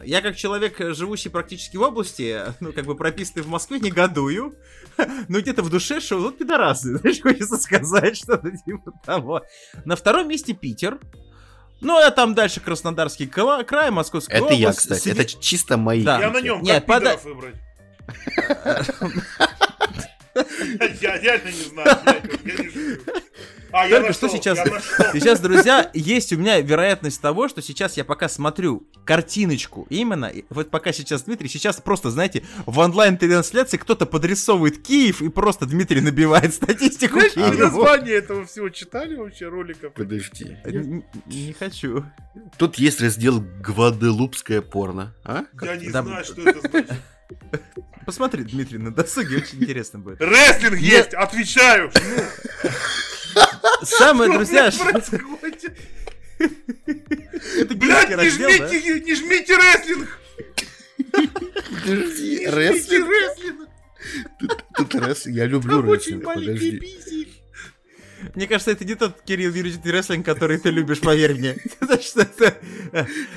Я как человек, живущий практически в области, ну, как бы прописанный в Москве, негодую. Но где-то в душе, что вот пидорасы, знаешь, хочется сказать что-то типа того. На втором месте Питер. Ну, а там дальше Краснодарский кла- край, Московская Это я, область. кстати. Среди- Это чисто мои. Да. Я на нем Нет, как пода- пидоров выбрать? Я реально не знаю. А, я Только что нашел, сейчас-. Сейчас, друзья, есть у меня вероятность того, что сейчас я пока смотрю картиночку именно, вот пока сейчас Дмитрий, сейчас просто, знаете, в онлайн-трансляции кто-то подрисовывает Киев и просто Дмитрий набивает статистику Знаешь, вы Киева. название этого всего читали вообще роликов? Подожди. Н- Не хочу. Тут есть раздел Гваделупское порно. А? Я не знаю, что это значит. Посмотри, Дмитрий, на досуге очень интересно будет. Рестлинг есть, отвечаю. Самое, друзья, Что, блядь, не жмите, не жмите рестлинг! Подожди, Не жмите рестлинг? Тут рестлинг. Я люблю рестлинг. Подожди. Мне кажется, это не тот Кирилл Юрьевич рестлинг, который ты любишь, поверь мне.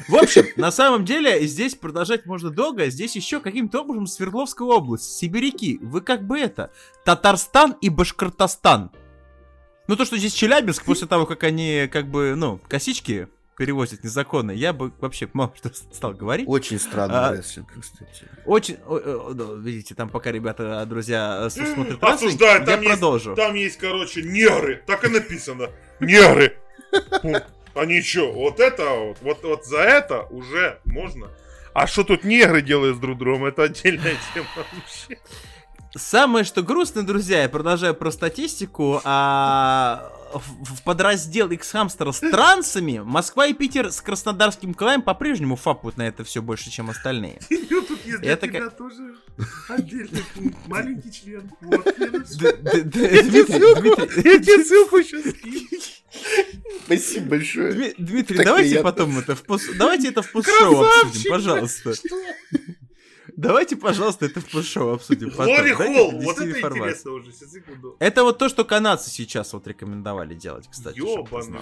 В общем, на самом деле, здесь продолжать можно долго. Здесь еще каким-то образом Свердловская область, сибиряки. Вы как бы это, Татарстан и Башкортостан. Ну, то, что здесь Челябинск, после того, как они, как бы, ну, косички перевозят незаконно, я бы вообще мало что стал говорить. Очень странный А, кстати. Очень, о- о- видите, там пока ребята, друзья, э, с- смотрят рестлинг, Осуждаю, я там есть, продолжу. там есть, короче, негры. Так и написано. Негры. Они что, вот это вот, вот, вот за это уже можно. А что тут негры делают с друг другом, это отдельная тема вообще. Самое, что грустно, друзья, я продолжаю про статистику, а в, подраздел X-Hamster с трансами Москва и Питер с Краснодарским краем по-прежнему фапают на это все больше, чем остальные. Тут есть для Это тебя тоже отдельный пункт. Маленький член. Вот, я тебе ссылку сейчас. Спасибо большое. Дми- Дмитрий, давайте потом это в пост... Давайте это в постшоу обсудим, пожалуйста. Давайте, пожалуйста, это в постшоу обсудим. Дайте Холл, вот это информацию. интересно уже, сейчас секунду. Это вот то, что канадцы сейчас вот рекомендовали делать, кстати. Ёбаный.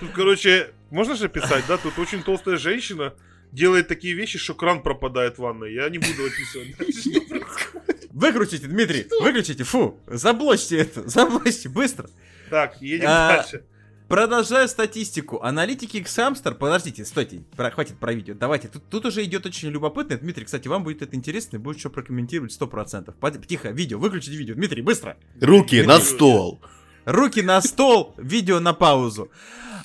Тут, короче, можно же писать, да? Тут очень толстая женщина делает такие вещи, что кран пропадает в ванной. Я не буду описывать. Выключите, Дмитрий, выключите, фу, заблочьте это, заблочьте, быстро. Так, едем А, дальше. Продолжая статистику, аналитики Xhamster, подождите, стойте, про- хватит про видео, давайте, тут, тут уже идет очень любопытно, Дмитрий, кстати, вам будет это интересно, и будет что прокомментировать 100%. Под- Тихо, видео, выключите видео, Дмитрий, быстро. Руки на Дмитрий. стол. Руки на стол, видео на паузу.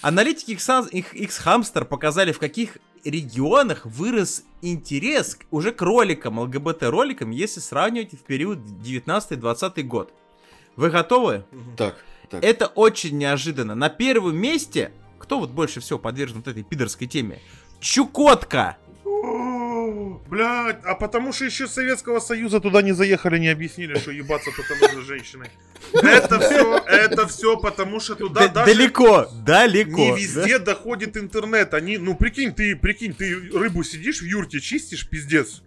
Аналитики X-Hamster показали, в каких регионах вырос интерес уже к роликам, ЛГБТ-роликам, если сравнивать в период 19-20 год. Вы готовы? Так, так. Это очень неожиданно. На первом месте, кто вот больше всего подвержен вот этой пидорской теме? Чукотка! О, Блядь, а потому что еще Советского Союза туда не заехали, не объяснили, что ебаться только нужно с женщиной. Это все, это все потому что туда Д- даже далеко, далеко. не везде доходит интернет. Они, ну прикинь, ты, прикинь, ты рыбу сидишь в юрте, чистишь, пиздец.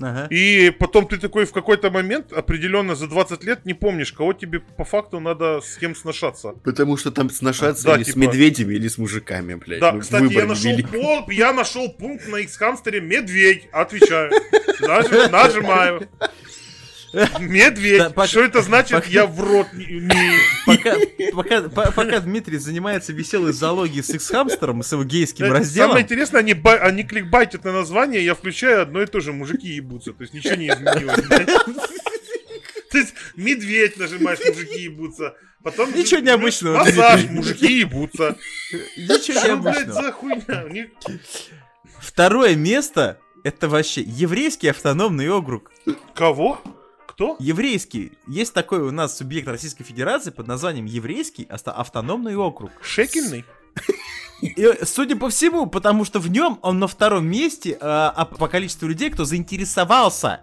Ага. И потом ты такой в какой-то момент, определенно за 20 лет, не помнишь, кого тебе по факту надо с кем сношаться. Потому что там сношаться Да, или с типа- медведями, или с мужиками, блядь. Да, Ну, кстати, я нашел, велик. пол, я нашел пункт на X-хамстере медведь. Отвечаю. Нажим- нажимаю. Медведь. Что это значит? Я в рот не... Пока, пока, по- пока Дмитрий занимается веселой зоологией с и с его гейским разделом, Самое интересное, они, ба- они кликбайтят на название, я включаю одно и то же, мужики ебутся. То есть ничего не изменилось. То есть медведь нажимаешь, мужики ебутся. Потом Ничего необычного, Массаж, мужики ебутся. ничего Что, необычного. за хуйня? Второе место это вообще еврейский автономный округ. Кого? Кто? Еврейский. Есть такой у нас субъект Российской Федерации под названием Еврейский авто- автономный округ. Шекельный? И, судя по всему, потому что в нем он на втором месте а, а по количеству людей, кто заинтересовался.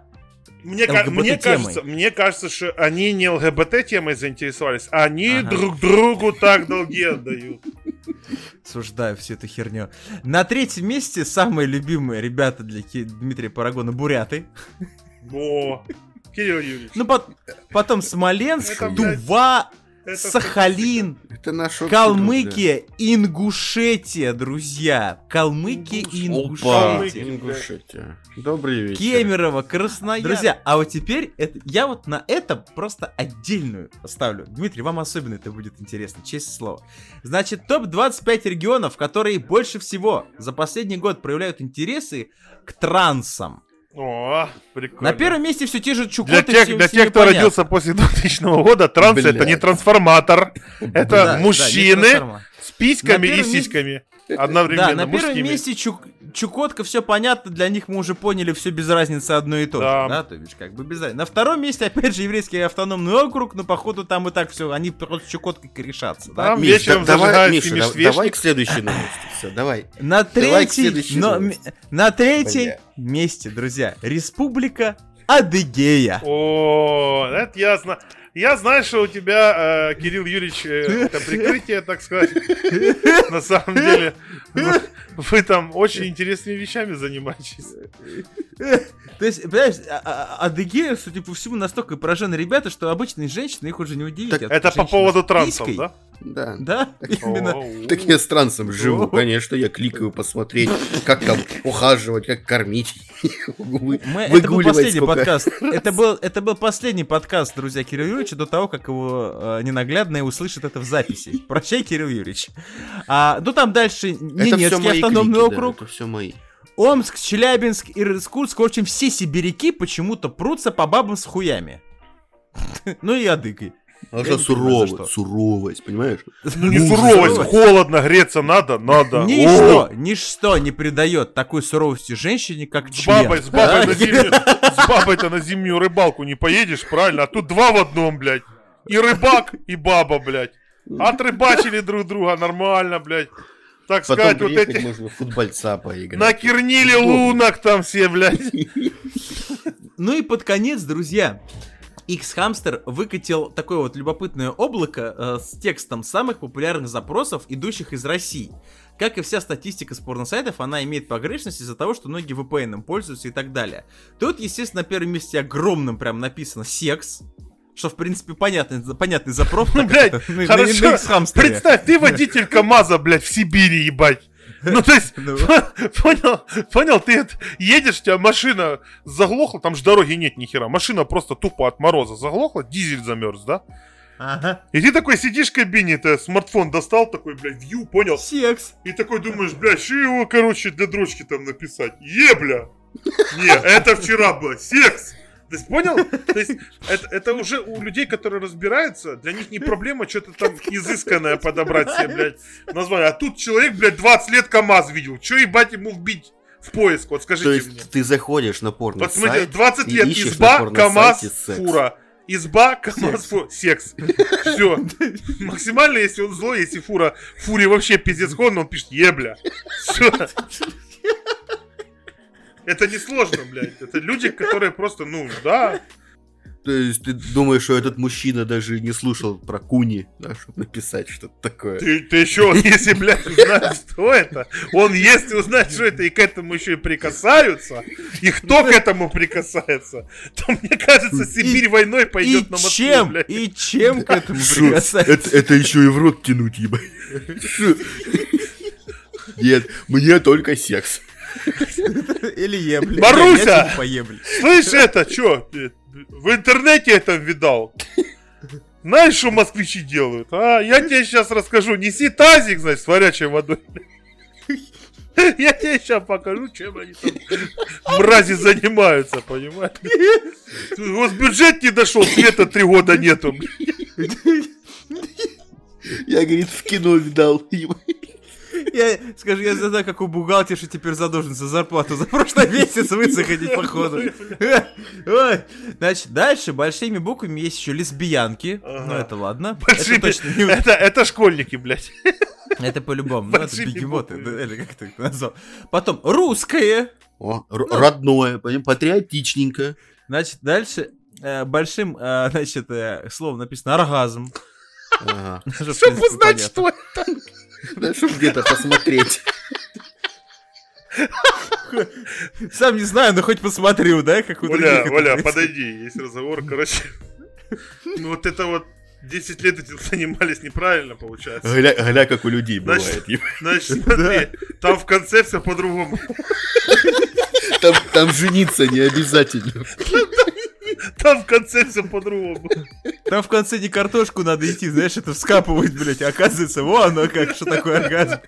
Мне, ка- мне, кажется, мне кажется, что они не ЛГБТ темой заинтересовались, а они Ага. друг другу так долги отдают. Осуждаю всю эту херню. На третьем месте самые любимые ребята для Дмитрия Парагона буряты. О, Кирилл Юрьевич. Ну, пот- потом Смоленск, Это, блядь, Тува, это Сахалин, Это Калмыкия, Ингушетия, друзья. Калмыкия и Ингушетия. Ингушетия. Добрый вечер. Кемерово, Красноярск. Друзья, а вот теперь это, я вот на это просто отдельную ставлю. Дмитрий, вам особенно это будет интересно, честное слово. Значит, топ-25 регионов, которые больше всего за последний год проявляют интересы к трансам. О, прикольно. На первом месте все те же чукоты. Для тех, всем- для всем тех, кто понятно. родился после 2000 года, транс это Блядь. не трансформатор. Это Да, да, мужчины трансформа. С письками и сиськами. Одновременно. Да, на первом мужскими. месте Чук- Чукотка, все понятно, для них мы уже поняли, все без разницы одно и то Да. же, да, то есть как бы без разницы. На втором месте, опять же, еврейский автономный округ, но походу там и так все, они просто с Чукоткой корешатся, да. Там Миш, вечером да- давай, зажигают Миша, да- семишвешник. давай к следующей новости. Все, давай. На третьей, но- на третьей месте, друзья, Республика Адыгея. О, это ясно. Я знаю, что у тебя, э, Кирилл Юрьевич, э, это прикрытие, так сказать. На самом деле, вы, вы там очень интересными вещами занимаетесь. То есть, понимаешь, а- а- адыгеи, судя по всему, настолько поражены ребята, что обычные женщины их уже не удивить. Так А Это по поводу трансов, писькой, да? Да. Да, именно. Оу. Так я с трансом живу, конечно, я кликаю посмотреть, как там ухаживать, как кормить, Мы- это был последний подкаст. Это был, это был последний подкаст, друзья, Кирилла Юрьевича, до того, как его э, ненаглядное услышит это в записи. Прощай, Кирилл Юрьевич. А, ну там дальше Ненецкий автономный клики, да, округ, это все мои. Омск, Челябинск, Иркутск. В общем, все сибиряки почему-то прутся по бабам с хуями. Ну и адыгой. А за суровость, суровость, понимаешь? Ну не суровость, холодно, греться надо, надо. Ничто, ничто не придает такой суровости женщине, как С член. бабой, с бабой на зимнюю, с бабой-то на зимнюю рыбалку не поедешь, правильно? А тут два в одном, блядь. И рыбак, и баба, блядь. Отрыбачили друг друга нормально, блядь. Так Потом сказать, вот эти... можно футбольца поиграть. Накернили лунок там все, блядь. Ну и под конец, друзья, X-Hamster выкатил такое вот любопытное облако э, с текстом самых популярных запросов, идущих из России. Как и вся статистика с порносайтов, она имеет погрешность из-за того, что многие VPN пользуются и так далее. Тут, естественно, на первом месте огромным прям написано секс, что, в принципе, понятный, понятный запрос. на- на- хорошо. Представь, ты водитель КамАЗа, блядь, в Сибири, ебать. Ну, то есть, Ну. понял, понял, ты едешь, у тебя машина заглохла, там же дороги нет ни хера. Машина просто тупо от мороза заглохла, дизель замерз, да? Ага. И ты такой сидишь в кабине, ты смартфон достал, такой, блядь, вью, понял? Секс. И такой думаешь, блядь, что его, короче, для дрочки там написать? Ебля! Не, это вчера было, секс! То есть, понял? То есть, это, это уже у людей, которые разбираются, для них не проблема что-то там изысканное подобрать себе, блядь, название. А тут человек, блядь, 20 лет КамАЗ видел. Че, ебать, ему вбить в поиск? Вот скажите То мне. есть ты заходишь на порно Вот смотрите, 20 и лет, изба, КамАЗ, фура. Изба, КамАЗ, Секс. фура. Секс. Все. Максимально, если он злой, если фура, фуре вообще пиздец ходно, он пишет ебля. Все. Это не сложно, блядь. Это люди, которые просто, ну, да. То есть ты думаешь, что этот мужчина даже не слушал про куни, да, чтобы написать что-то такое. Ты, ты еще, если, блядь, узнает, что это, он если узнает, что это, и к этому еще и прикасаются, и кто к этому прикасается, то, мне кажется, Сибирь войной И пойдет на Москву, чем? блядь. И чем к этому Шо? прикасается? Это, это еще и в рот тянуть, ебать. Нет, мне только секс. Или ебли. Маруся! Поеблю. Слышь, это, что, в интернете это видал? Знаешь, что москвичи делают? А, я тебе сейчас расскажу. Неси тазик, значит, с горячей водой. Я тебе сейчас покажу, чем они там мрази занимаются, понимаешь? Госбюджет не дошел, света три года нету. Я, говорит, в кино видал. Я, скажи, я знаю, как у бухгалтерши теперь задолжен за зарплату за прошлый месяц высохнуть, походу. Значит, дальше большими буквами есть еще лесбиянки. Ну, это ладно. Это точно не... Это, школьники, блядь. Это по-любому. Ну, это бегемоты. Или как ты их назвал. Потом русское. О, р- родное, поним, патриотичненько. Значит, дальше э, большим, э, значит, э, словом написано оргазм. Ага. Что, Чтобы принципе, узнать, что это. Где-то посмотреть. Сам не знаю, но хоть посмотрю, да, как у Оля, Оля, подойди, есть разговор, короче. Ну вот это вот 10 лет этим занимались неправильно, получается. Гля, гля, как у людей Значит, бывает. ебать. Значит, смотри, там в конце все по-другому. Там, там жениться не обязательно. Там в конце все по-другому. Там в конце не картошку надо идти, знаешь, это вскапывать, блядь, а оказывается, во оно как, что такое оргазм.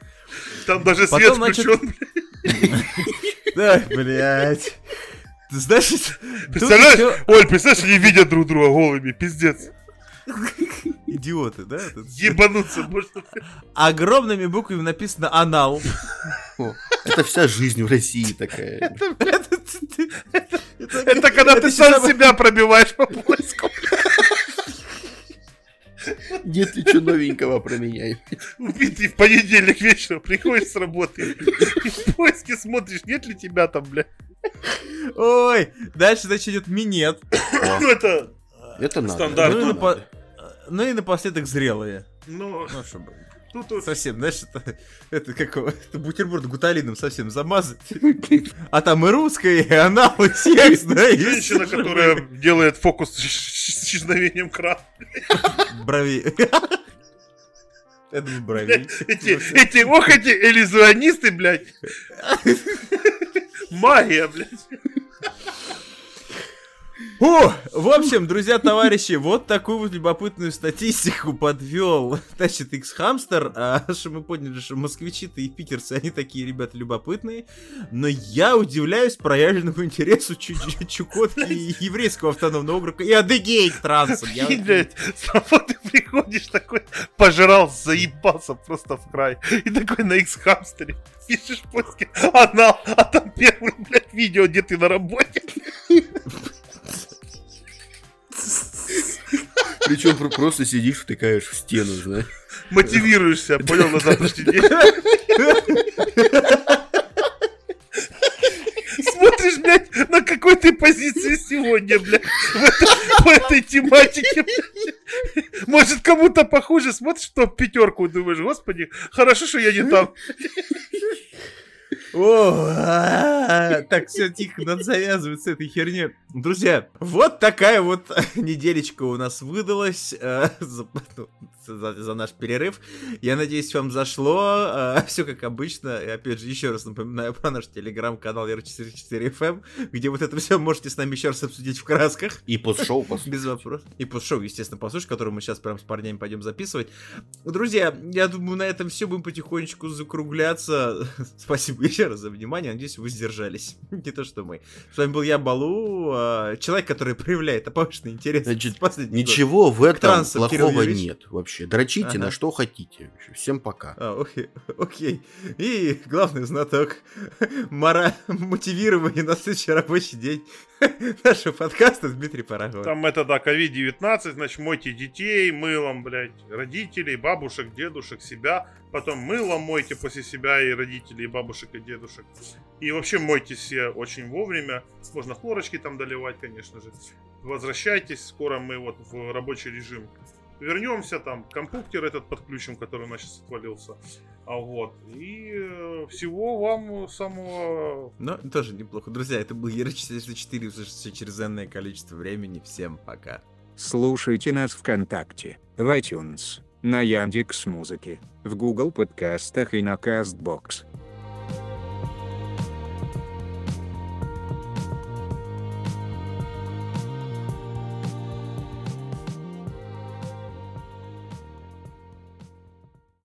Там даже свет Потом, значит, включен. Да, блядь. Значит, Представляешь, Оль, представляешь, они видят друг друга голыми, пиздец. Идиоты, да? Ебануться можно. Огромными буквами написано анал. Это вся жизнь в России такая. Это когда ты сам себя пробиваешь по поиску. Нет ли что новенького про меня? Убитый в понедельник вечером приходишь с работы и в поиске смотришь, нет ли тебя там, бля. Ой, дальше, значит, идет минет. Ну это, Это надо. Стандарт. Ну надо. Ну и напоследок зрелые. ну, Ну, чтобы... Тут вот Совсем, знаешь, это, это как это бутерброд гуталином совсем замазать. А там и русское, и анал, и секс, да, и женщина, которая делает фокус с исчезновением крана. Брови. Это был брови. Эти, эти, ох, эти иллюзионисты, блядь. Магия, блядь. О, в общем, друзья, товарищи, вот такую вот любопытную статистику подвел, значит, X-Hamster, а, что мы поняли, что москвичи-то и питерцы, они такие ребята любопытные, но я удивляюсь проявленному интересу Чу- Чу- Чукотки и еврейского автономного округа и Адыгей к. Я И, блядь, с работы приходишь такой, пожрал, заебался просто в край. И такой на X-хамстере пишешь в поиске анал, а там первый, блядь, видео, где ты на работе. Причем просто сидишь, втыкаешь в стену, знаешь. Мотивируешься, понял, на завтрашний день. Смотришь, блядь, на какой ты позиции сегодня, блядь, по этой тематике. Может, кому-то похуже, смотришь топ пятерку, думаешь, господи, хорошо, что я не там. О, а, так, все, тихо, надо завязывать с этой херней. Друзья, вот такая вот неделечка у нас выдалась э, за, за- наш перерыв. Я надеюсь, вам зашло. Все как обычно. И опять же, еще раз напоминаю про наш телеграм-канал R44FM, где вот это все можете с нами еще раз обсудить в красках. И постшоу, по сути. Без вопросов. И постшоу, естественно, послушать, который мы сейчас прям с парнями пойдем записывать. Друзья, я думаю, на этом все будем потихонечку закругляться. Спасибо еще раз за внимание. Надеюсь, вы сдержались. Не то, что мы. С вами был я, Балу, а, человек, который проявляет повышенный интерес. Значит, год. Ничего в этом Кирилл плохого нет вообще. Дрочите Ага. на что хотите. Всем пока. А, окей, окей. И главный знаток мора... мотивирования на следующий рабочий день нашего подкаста Дмитрий Парагов. Там это, да, COVID-19, значит, мойте детей мылом, блядь, родителей, бабушек, дедушек, себя. Потом мылом мойте после себя и родителей, и бабушек, и дедушек. И вообще мойте все очень вовремя. Можно хлорочки там доливать, конечно же. Возвращайтесь, скоро мы вот в рабочий режим вернемся, там компьютер этот подключим, который у нас сейчас отвалился. А вот. И э, всего вам самого Ну, тоже неплохо. Друзья, это был Ера404, услышите через энное количество времени. Всем пока. Слушайте нас ВКонтакте, в iTunes, на Яндекс Музыке, в Google подкастах и на Castbox.